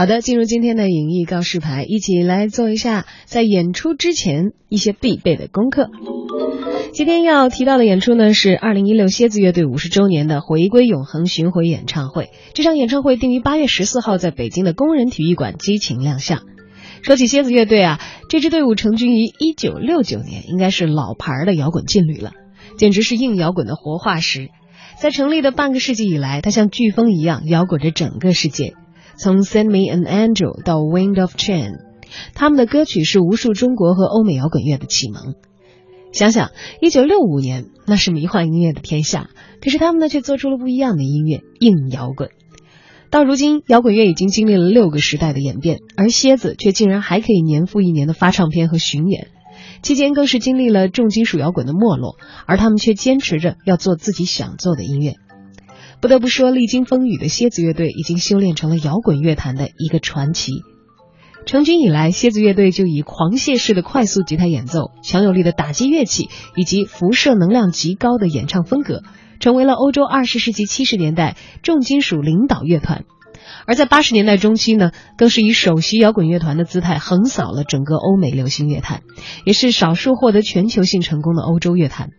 好的，进入今天的影艺告示牌，一起来做一下在演出之前一些必备的功课。今天要提到的演出呢，是二零一六蝎子乐队五十周年的回归永恒巡回演唱会。这场演唱会定于八月十四号在北京的工人体育馆激情亮相。说起蝎子乐队啊，这支队伍成军于一九六九年，应该是老牌的摇滚劲旅了，简直是硬摇滚的活化石。在成立的半个世纪以来，它像飓风一样摇滚着整个世界。从 Send Me an Angel 到 Wind of Change，他们的歌曲是无数中国和欧美摇滚乐的启蒙。想想，一九六五年那是迷幻音乐的天下，可是他们呢却做出了不一样的音乐——硬摇滚。到如今，摇滚乐已经经历了六个时代的演变，而蝎子却竟然还可以年复一年的发唱片和巡演，期间更是经历了重金属摇滚的没落，而他们却坚持着要做自己想做的音乐。不得不说，历经风雨的蝎子乐队已经修炼成了摇滚乐坛的一个传奇。成军以来，蝎子乐队就以狂泻式的快速吉他演奏、强有力的打击乐器以及辐射能量极高的演唱风格，成为了欧洲二十世纪七十年代重金属领导乐团。而在八十年代中期呢，更是以首席摇滚乐团的姿态横扫了整个欧美流行乐坛，也是少数获得全球性成功的欧洲乐坛。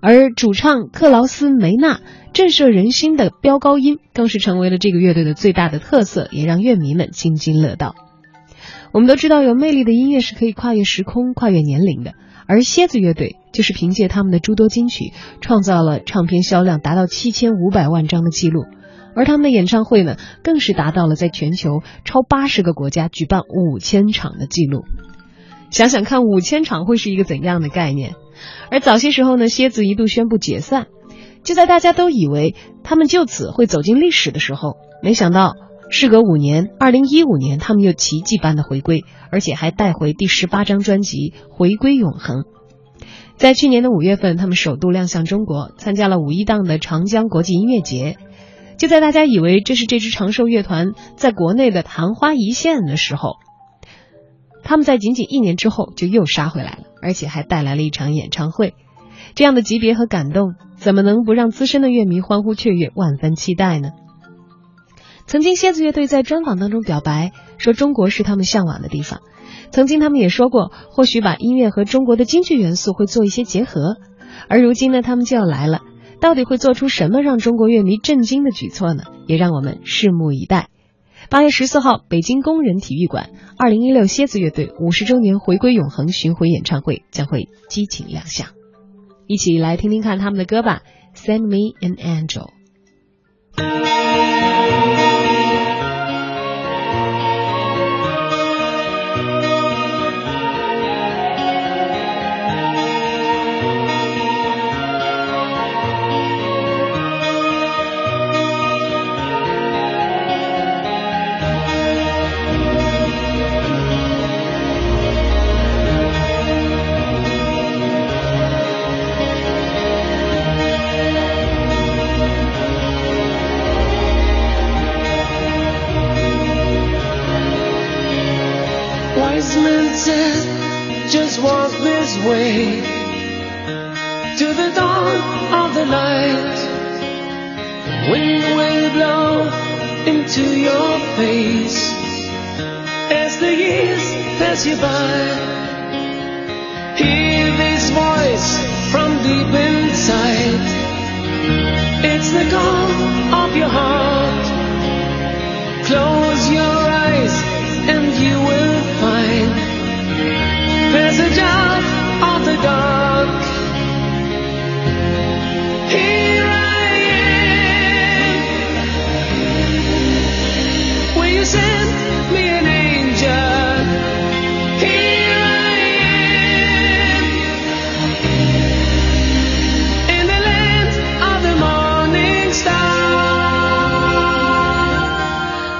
而主唱克劳斯·梅纳震慑人心的飙高音，更是成为了这个乐队的最大的特色，也让乐迷们津津乐道。我们都知道，有魅力的音乐是可以跨越时空、跨越年龄的，而蝎子乐队就是凭借他们的诸多金曲，创造了唱片销量达到七千五百万张的记录。而他们的演唱会呢，更是达到了在全球超八十个国家举办五千场的记录。想想看，五千场会是一个怎样的概念？而早些时候呢，蝎子一度宣布解散。就在大家都以为他们就此会走进历史的时候，没想到事隔五年，二零一五年他们又奇迹般的回归，而且还带回第十八张专辑《回归永恒》。在去年的五月份，他们首度亮相中国，参加了五一档的长江国际音乐节。就在大家以为这是这支长寿乐团在国内的昙花一现的时候，他们在仅仅一年之后就又杀回来了，而且还带来了一场演唱会。这样的级别和感动，怎么能不让资深的乐迷欢呼雀跃、万分期待呢？曾经蝎子乐队在专访当中表白说，中国是他们向往的地方。曾经他们也说过，或许把音乐和中国的京剧元素会做一些结合。而如今呢，他们就要来了，到底会做出什么让中国乐迷震惊的举措呢？也让我们拭目以待。八月十四号，北京工人体育馆，二零一六蝎子乐队五十周年回归永恒巡回演唱会将会激情亮相，一起来听听看他们的歌吧。Send me an angel。Walk this way to the dawn of the night. Wind will blow into your face as the years pass you by. Hear this voice from deep inside. It's the call of your heart. Close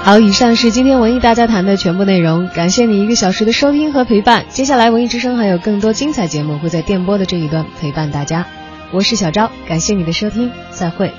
好，以上是今天文艺大家谈的全部内容，感谢你一个小时的收听和陪伴。接下来文艺之声还有更多精彩节目会在电波的这一端陪伴大家，我是小昭，感谢你的收听，再会。